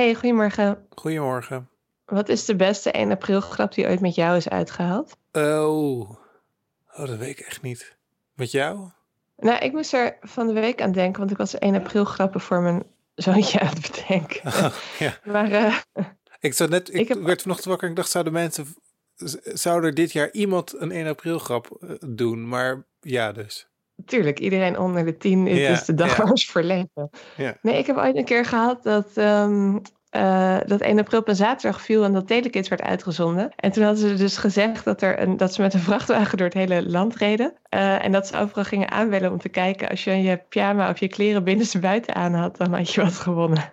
Hey, goedemorgen. Goedemorgen. Wat is de beste 1 april grap die ooit met jou is uitgehaald? Oh, oh dat weet ik echt niet. Met jou? Nou, ik moest er van de week aan denken, want ik was 1 april grappen voor mijn zoontje aan het bedenken. Oh, ja. Maar eh, Ik, zou net, ik, Ik heb- werd vanochtend wakker en ik dacht, zouden mensen, z- zou er dit jaar iemand een 1 april grap eh, doen? Maar ja, dus. Tuurlijk, iedereen onder de tien Ja, is de dag ja. Ja. Nee, ik heb ooit een keer gehad dat, ehm, eh, dat 1 april op een zaterdag viel en dat Telekids werd uitgezonden. En toen hadden ze dus gezegd dat, er een, dat ze met een vrachtwagen door het hele land reden. Eh, en dat ze overal gingen aanbellen om te kijken als je je pyjama of je kleren binnenste buiten aan had, dan had je wat gewonnen.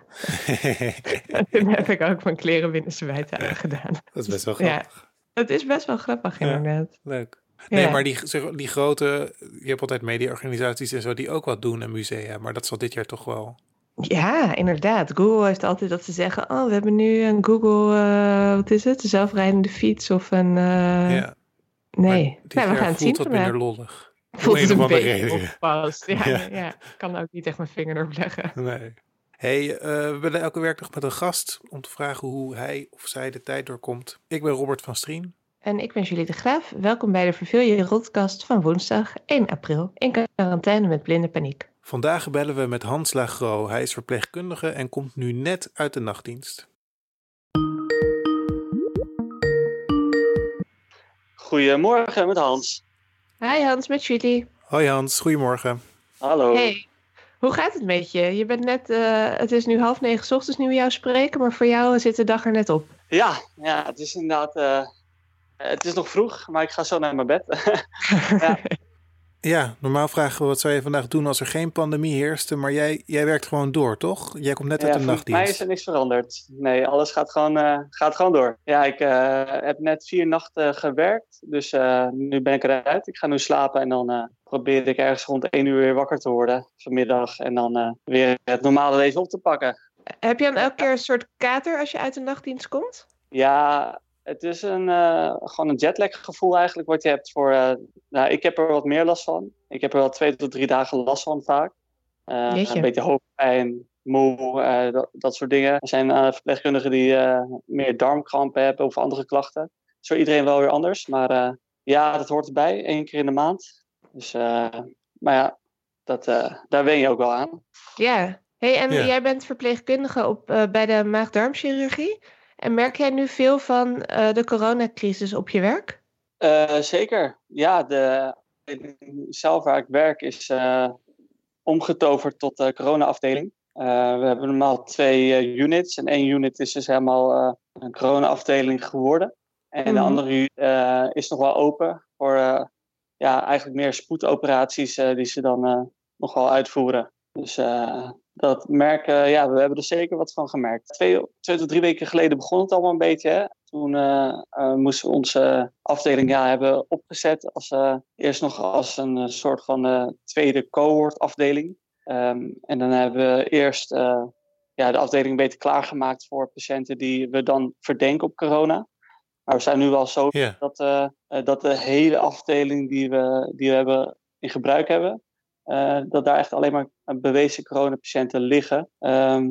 En toen heb ik ook mijn kleren binnenste buiten aan gedaan. dat is best wel grappig. Het is best wel grappig inderdaad. Leuk. Nee, Ja. maar die, die grote, je hebt altijd mediaorganisaties en zo die ook wat doen en musea, maar dat zal dit jaar toch wel. Ja, inderdaad. Google heeft altijd dat ze zeggen: Oh, we hebben nu een Google, eh, wat is het? Een zelfrijdende fiets of een. eh, ja, nee, maar we gaan het zien voelt vandaag. minder lollig. Voelt het een beetje opgepast. Ja, Ja. ja. ik kan ook niet echt mijn vinger erop leggen. Nee. Hey, eh, we bellen elke werkdag met een gast om te vragen hoe hij of zij de tijd doorkomt. Ik ben Robert van Strien. En ik ben Julie de Graaf. Welkom bij de Verveel je Rotkast van woensdag 1 april in quarantaine met blinde paniek. Vandaag bellen we met Hans Lagro. Hij is verpleegkundige en komt nu net uit de nachtdienst. Goedemorgen met Hans. Hi Hans, met Julie. Hoi Hans, goedemorgen. Hallo. Hey, hoe gaat het met je? Je bent net, eh, het is nu half negen 's ochtends nu we jou spreken, maar voor jou zit de dag er net op. Ja, ja, het is inderdaad. eh, het is nog vroeg, maar ik ga zo naar mijn bed. Ja. Ja, normaal vragen we wat zou je vandaag doen als er geen pandemie heerste, maar jij, jij werkt gewoon door, toch? Jij komt net ja, uit de voor mij nachtdienst. is er niks veranderd. Nee, alles gaat gewoon, eh, gaat gewoon door. Ja, ik eh, heb net vier nachten gewerkt, dus eh, nu ben ik eruit. Ik ga nu slapen en dan eh, probeer ik ergens rond één uur weer wakker te worden vanmiddag. En dan eh, weer het normale leven op te pakken. Heb je dan elke keer een soort kater als je uit de nachtdienst komt? Ja, het is een, eh, gewoon een jetlag gevoel eigenlijk wat je hebt voor... eh, nou, ik heb er wat meer last van. Ik heb er wel twee tot drie dagen last van vaak. Eh, een beetje hoofdpijn, moe, eh, dat, dat soort dingen. Er zijn eh, verpleegkundigen die eh, meer darmkrampen hebben of andere klachten. Dat is voor iedereen wel weer anders. Maar eh, ja, dat hoort erbij, één keer in de maand. Dus, eh, maar ja, dat, eh, daar wen je ook wel aan. Ja. Hey, en Ja. jij bent verpleegkundige op, eh, bij de maag-darmchirurgie. En merk jij nu veel van eh, de coronacrisis op je werk? Eh, zeker. Ja, de zelf waar ik werk is eh, omgetoverd tot de corona-afdeling. We hebben normaal twee units. En één unit is dus helemaal een corona-afdeling geworden. En de Mhm. andere unit is nog wel open voor ja, eigenlijk meer spoedoperaties die ze dan nog wel uitvoeren. Dus dat merken, ja, we hebben er zeker wat van gemerkt. Twee, twee tot drie weken geleden begon het allemaal een beetje. Hè? Toen eh, moesten we onze afdeling ja, hebben opgezet. Als, eh, eerst nog als een soort van tweede cohort afdeling. Ehm, en dan hebben we eerst ja, de afdeling beetje klaargemaakt voor patiënten die we dan verdenken op corona. Maar we zijn nu wel zo dat, dat de hele afdeling die we, die we hebben in gebruik hebben, eh, dat daar echt alleen maar bewezen coronapatiënten liggen. Ehm,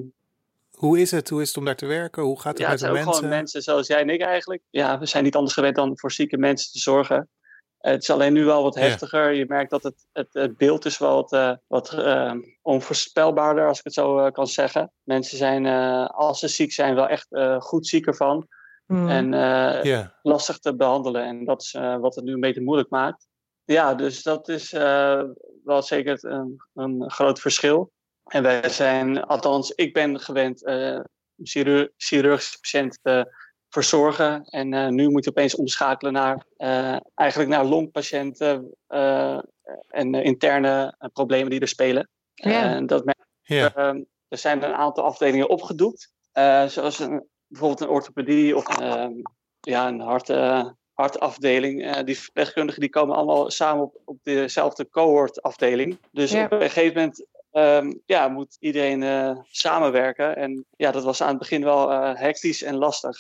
hoe is het? Hoe is het om daar te werken? Hoe gaat het ja, met het de mensen? gewoon mensen zoals jij en ik eigenlijk. Ja, we zijn niet anders gewend dan voor zieke mensen te zorgen. Het is alleen nu wel wat Ja. heftiger. Je merkt dat het, het, het beeld is wel wat, eh, wat eh, onvoorspelbaarder, als ik het zo kan zeggen. Mensen zijn, eh, als ze ziek zijn, wel echt eh, goed ziek ervan. Hmm. En eh, lastig te behandelen. En dat is eh, wat het nu een beetje moeilijk maakt. Ja, dus dat is eh, wel zeker een, een groot verschil. En wij zijn, althans, ik ben gewend eh, chirur- chirurgische patiënten te verzorgen. En eh, nu moet je opeens omschakelen naar eh, eigenlijk naar longpatiënten eh, en interne problemen die er spelen. Ja. Dat merk ja, Ehm, er zijn een aantal afdelingen opgedoekt. eh, zoals een, bijvoorbeeld een orthopedie of ehm, ja, een hart, eh, hartafdeling. Eh, die verpleegkundigen die komen allemaal samen op, op dezelfde cohortafdeling. Dus Ja. op een gegeven moment ehm, ja, moet iedereen eh, samenwerken. En ja, dat was aan het begin wel eh, hectisch en lastig.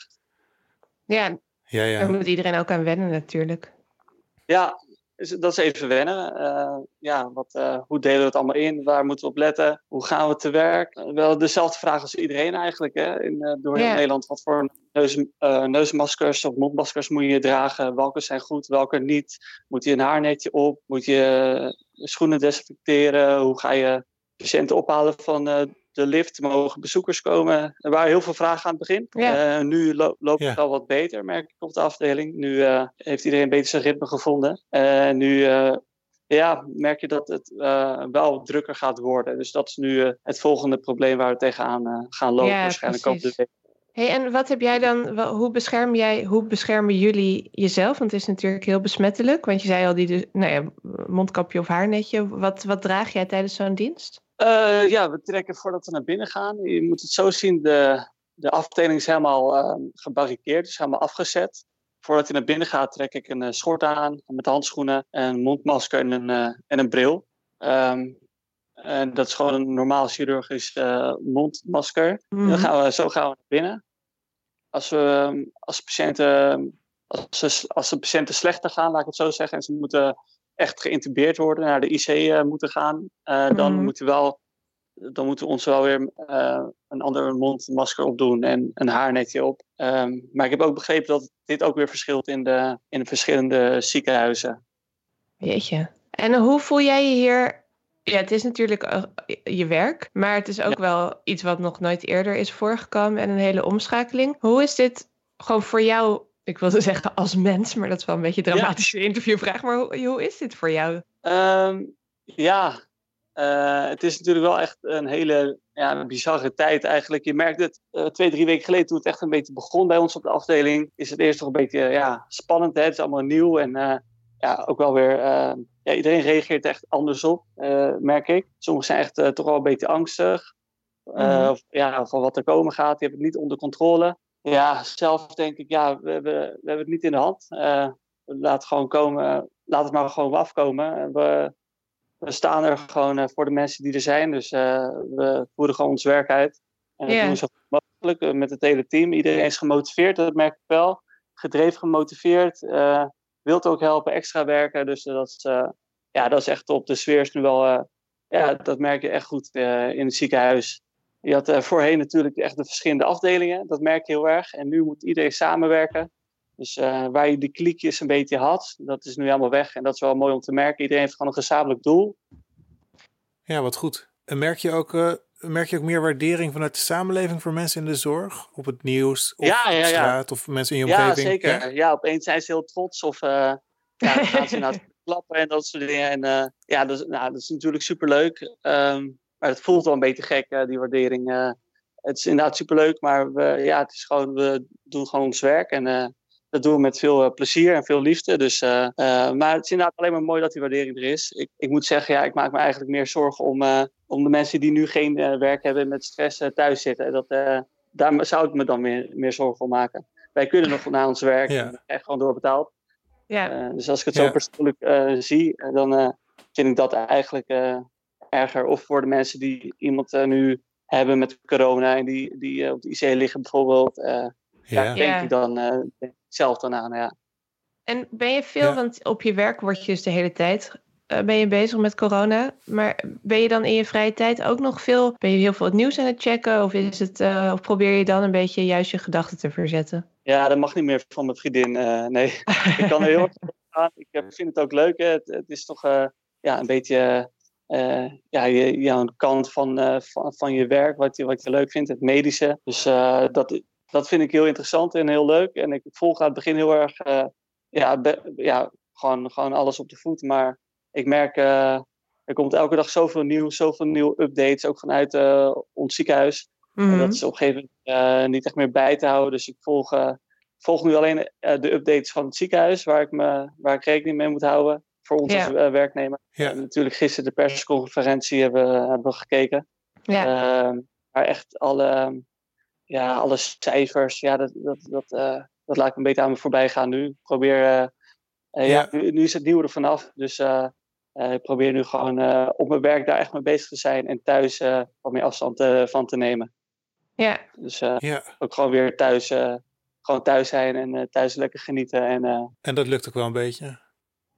ja, ja, daar ja. moet iedereen ook aan wennen natuurlijk. Ja, is, dat is even wennen. Uh, ja, wat, uh, hoe delen we het allemaal in? Waar moeten we op letten? Hoe gaan we te werk? wel dezelfde vraag als iedereen eigenlijk hè? In, uh, door yeah. Nederland. Wat voor neus, neusmaskers of mondmaskers moet je dragen? Welke zijn goed, welke niet? Moet je een haarnetje op? Moet je schoenen desinfecteren? Hoe ga je patiënten ophalen van de lift mogen bezoekers komen. Er waren heel veel vragen aan het begin. Ja. Uh, nu lo loopt het al wat beter, merk ik op de afdeling. Nu uh, heeft iedereen beter zijn ritme gevonden. En uh, nu ja, merk je dat het wel drukker gaat worden. Dus dat is nu het volgende probleem waar we tegenaan gaan lopen. Ja, waarschijnlijk ook de week. Hey, en wat heb jij dan, hoe bescherm jij, hoe beschermen jullie jezelf? Want het is natuurlijk heel besmettelijk. Want je zei al, die nou ja, mondkapje of haarnetje. Wat, wat draag jij tijdens zo'n dienst? Uh, ja, we trekken voordat we naar binnen gaan. Je moet het zo zien, de, de afdeling is helemaal uh, gebarricadeerd, dus helemaal afgezet. Voordat je naar binnen gaat, trek ik een uh, schort aan met handschoenen, een mondmasker en een, en een bril. Um, en dat is gewoon een normaal chirurgisch mondmasker. Mm. Dan gaan we, zo gaan we naar binnen. Als, we, als, patiënten, als, als de patiënten slechter gaan, laat ik het zo zeggen, en ze moeten echt geïntubeerd worden, naar de IC uh, moeten gaan, uh, dan, mm. moeten wel, dan moeten we ons wel weer uh, een ander mondmasker opdoen en een haarnetje op. Um, maar ik heb ook begrepen dat dit ook weer verschilt in de, in de verschillende ziekenhuizen. Jeetje. En hoe voel jij je hier ja, het is natuurlijk je werk, maar het is ook ja. wel iets wat nog nooit eerder is voorgekomen en een hele omschakeling. Hoe is dit gewoon voor jou ik wilde zeggen als mens, maar dat is wel een beetje een dramatische ja. interviewvraag. Maar hoe, hoe, is dit voor jou? Um, ja, uh, het is natuurlijk wel echt een hele ja, een bizarre tijd eigenlijk. Je merkt het uh, twee, drie weken geleden toen het echt een beetje begon bij ons op de afdeling. Is het eerst toch een beetje ja, spannend. Hè? Het is allemaal nieuw en uh, ja, ook wel weer... ja, iedereen reageert echt anders op, merk ik. Sommigen zijn echt toch wel een beetje angstig. Mm. of, ja, van wat er komen gaat. Die hebben het niet onder controle. Ja, zelf denk ik, ja, we hebben, we hebben het niet in de hand. Uh, laat het gewoon komen, laat het maar gewoon afkomen. We, we staan er gewoon uh, voor de mensen die er zijn. Dus uh, we voeren gewoon ons werk uit. En yeah. doen zo mogelijk met het hele team. Iedereen is gemotiveerd, dat merk ik wel. Gedreven, gemotiveerd. wilt ook helpen, extra werken. Dus dat is, ja, dat is echt top. De sfeer is nu wel, ja, dat merk je echt goed in het ziekenhuis. Je had uh, voorheen natuurlijk echt de verschillende afdelingen. Dat merk je heel erg. En nu moet iedereen samenwerken. Dus uh, waar je die kliekjes een beetje had, dat is nu helemaal weg. En dat is wel mooi om te merken. Iedereen heeft gewoon een gezamenlijk doel. Ja, wat goed. En merk je ook, uh, merk je ook meer waardering vanuit de samenleving voor mensen in de zorg? Op het nieuws, of ja, ja, straat, of mensen in je omgeving? Ja, zeker. Ja, opeens zijn ze heel trots of ja, gaan ze naar het klappen en dat soort dingen. En ja, dat is, nou, dat is natuurlijk superleuk. Um, maar het voelt wel een beetje gek, uh, die waardering. Uh, het is inderdaad superleuk, maar we, ja, het is gewoon, we doen gewoon ons werk. En uh, dat doen we met veel plezier en veel liefde. Dus, maar het is inderdaad alleen maar mooi dat die waardering er is. Ik, ik moet zeggen, ja, ik maak me eigenlijk meer zorgen om, om de mensen die nu geen werk hebben en met stress thuis zitten. Dat, daar zou ik me dan meer, meer zorgen om maken. Wij kunnen nog naar ons werk ja. en echt gewoon doorbetaald. Ja. dus als ik het zo persoonlijk zie, dan vind ik dat eigenlijk erger. Of voor de mensen die iemand uh, nu hebben met corona en die, die uh, op de IC liggen bijvoorbeeld. Uh, ja. Daar denk ik dan denk ik zelf dan aan, ja. En ben je veel, ja. want op je werk word je dus de hele tijd ben je bezig met corona. Maar ben je dan in je vrije tijd ook nog veel, ben je heel veel het nieuws aan het checken? Of, is het, of probeer je dan een beetje juist je gedachten te verzetten? Ja, dat mag niet meer van mijn vriendin. nee, ik kan er heel erg aan. Ik vind het ook leuk. Hè. Het, het is toch ja, een beetje uh, ja, jouw kant van, uh, van, van je werk, wat je, wat je leuk vindt, het medische. Dus uh, dat, dat vind ik heel interessant en heel leuk. En ik volg aan het begin heel erg, ja, be, ja gewoon, gewoon alles op de voet. Maar ik merk, er komt elke dag zoveel nieuws, zoveel nieuwe updates, ook vanuit ons ziekenhuis. Mm -hmm. En dat is op een gegeven moment niet echt meer bij te houden. Dus ik volg, volg nu alleen de updates van het ziekenhuis, waar ik, me, waar ik rekening mee moet houden voor ons ja. als uh, werknemer. Ja. natuurlijk gisteren de persconferentie hebben, hebben we gekeken. Ja. Uh, maar echt alle, ja, alle cijfers, ja, dat, dat, dat, uh, dat laat ik een beetje aan me voorbij gaan nu. Ik probeer, uh, ja. nu, nu, is het nieuwe er vanaf. Dus ik probeer nu gewoon op mijn werk daar echt mee bezig te zijn. En thuis wat meer afstand van te nemen. Ja. Dus ja. ook gewoon weer thuis, gewoon thuis zijn en thuis lekker genieten. En, en dat lukt ook wel een beetje?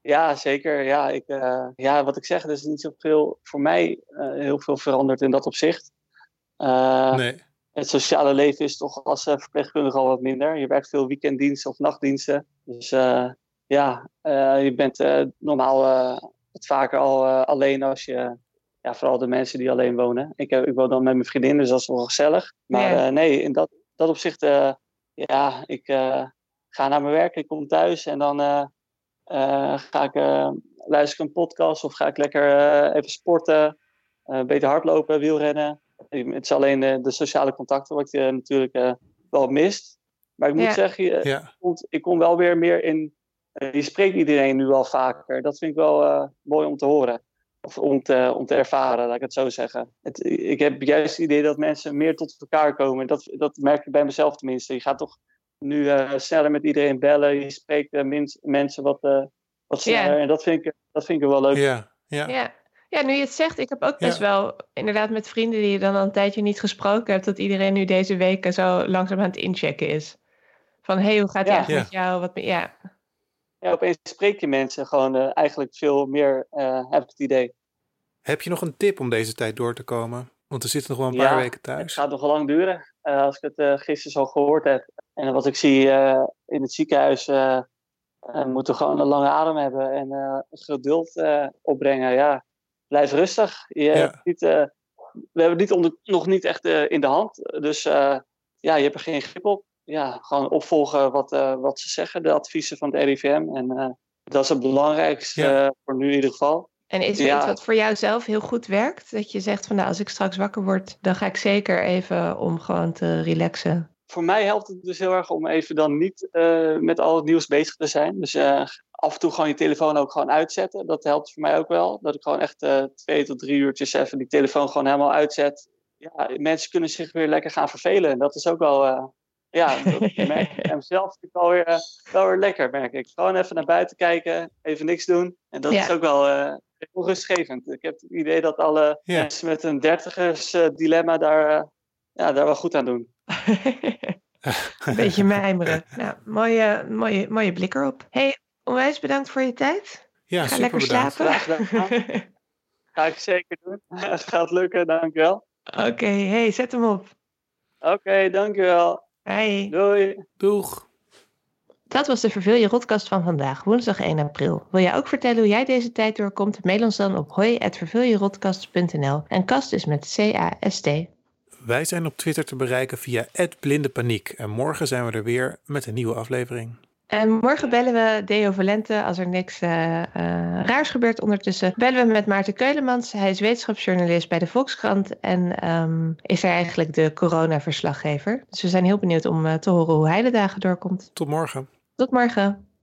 Ja, zeker. Ja, ik, uh, ja, wat ik zeg, er is niet zoveel voor mij uh, heel veel veranderd in dat opzicht. Uh, nee. Het sociale leven is toch als verpleegkundige al wat minder. Je werkt veel weekenddiensten of nachtdiensten. Dus ja, je bent normaal wat vaker al alleen als je ja, vooral de mensen die alleen wonen. Ik, heb, ik woon dan met mijn vriendin, dus dat is wel gezellig. Maar nee, in dat, dat opzicht, ja, ik ga naar mijn werk, ik kom thuis en dan uh, ga ik uh, luisteren een podcast of ga ik lekker uh, even sporten, beter hardlopen, wielrennen. Het is alleen de sociale contacten wat je natuurlijk wel mist. Maar ik moet zeggen, je, ja. ik kom wel weer meer in. je spreekt iedereen nu al vaker. Dat vind ik wel mooi om te horen. Of om te, om te ervaren, laat ik het zo zeggen. Het, ik heb juist het idee dat mensen meer tot elkaar komen. Dat, dat merk ik bij mezelf tenminste. Je gaat toch nu uh, sneller met iedereen bellen. Je spreekt uh, mensen wat, uh, wat sneller. En dat vind, ik, dat vind ik wel leuk. Ja, ja. ja. Ja, nu je het zegt, ik heb ook best wel inderdaad met vrienden die je dan al een tijdje niet gesproken hebt, dat iedereen nu deze weken zo langzaam aan het inchecken is. Van hé, hey, hoe gaat het eigenlijk met jou? Wat, ja. ja, opeens spreek je mensen gewoon eigenlijk veel meer, heb ik het idee. Heb je nog een tip om deze tijd door te komen? Want we zitten nog wel een paar weken thuis. Het gaat nog lang duren. als ik het gisteren zo gehoord heb, en wat ik zie eh, in het ziekenhuis, uh, moeten gewoon een lange adem hebben en geduld opbrengen. Ja, blijf rustig. Je niet, we hebben het niet onder, nog niet echt in de hand. Dus ja, je hebt er geen grip op. Ja, gewoon opvolgen wat, wat ze zeggen, de adviezen van het RIVM. En dat is het belangrijkste voor nu in ieder geval. En is er iets wat voor jou zelf heel goed werkt? Dat je zegt van nou, als ik straks wakker word, dan ga ik zeker even om gewoon te relaxen voor mij helpt het dus heel erg om even dan niet uh, met al het nieuws bezig te zijn. Dus uh, af en toe gewoon je telefoon ook gewoon uitzetten. Dat helpt voor mij ook wel. Dat ik gewoon echt uh, twee tot drie uurtjes even die telefoon gewoon helemaal uitzet. Ja, mensen kunnen zich weer lekker gaan vervelen. En dat is ook wel, ja, dat merk ik hem zelf wel weer, wel weer lekker, merk ik. Gewoon even naar buiten kijken, even niks doen. En dat is ook wel heel rustgevend. Ik heb het idee dat alle mensen met een dertigers dilemma daar, ja, daar wel goed aan doen. Een beetje mijmeren. Nou, mooie, mooie, mooie blik erop. hey, onwijs bedankt voor je tijd. Ja, Ga lekker bedankt. slapen. Ga ik zeker doen. Het gaat lukken, dankjewel. Oké, hey, zet hem op. Oké, okay, dankjewel. Hey. Doei. Doeg. Dat was de Verveel je Rotkast van vandaag, woensdag 1 april. Wil jij ook vertellen hoe jij deze tijd doorkomt? Mail ons dan op hoi.verveeljerotkast.nl en kast is met C-A-S-T. Wij zijn op Twitter te bereiken via @blindepaniek en morgen zijn we er weer met een nieuwe aflevering. En morgen bellen we Deo Valente als er niks uh, uh, raars gebeurt ondertussen. Bellen we met Maarten Keulemans. Hij is wetenschapsjournalist bij de Volkskrant en um, is er eigenlijk de corona-verslaggever. Dus we zijn heel benieuwd om uh, te horen hoe hij de dagen doorkomt. Tot morgen. Tot morgen.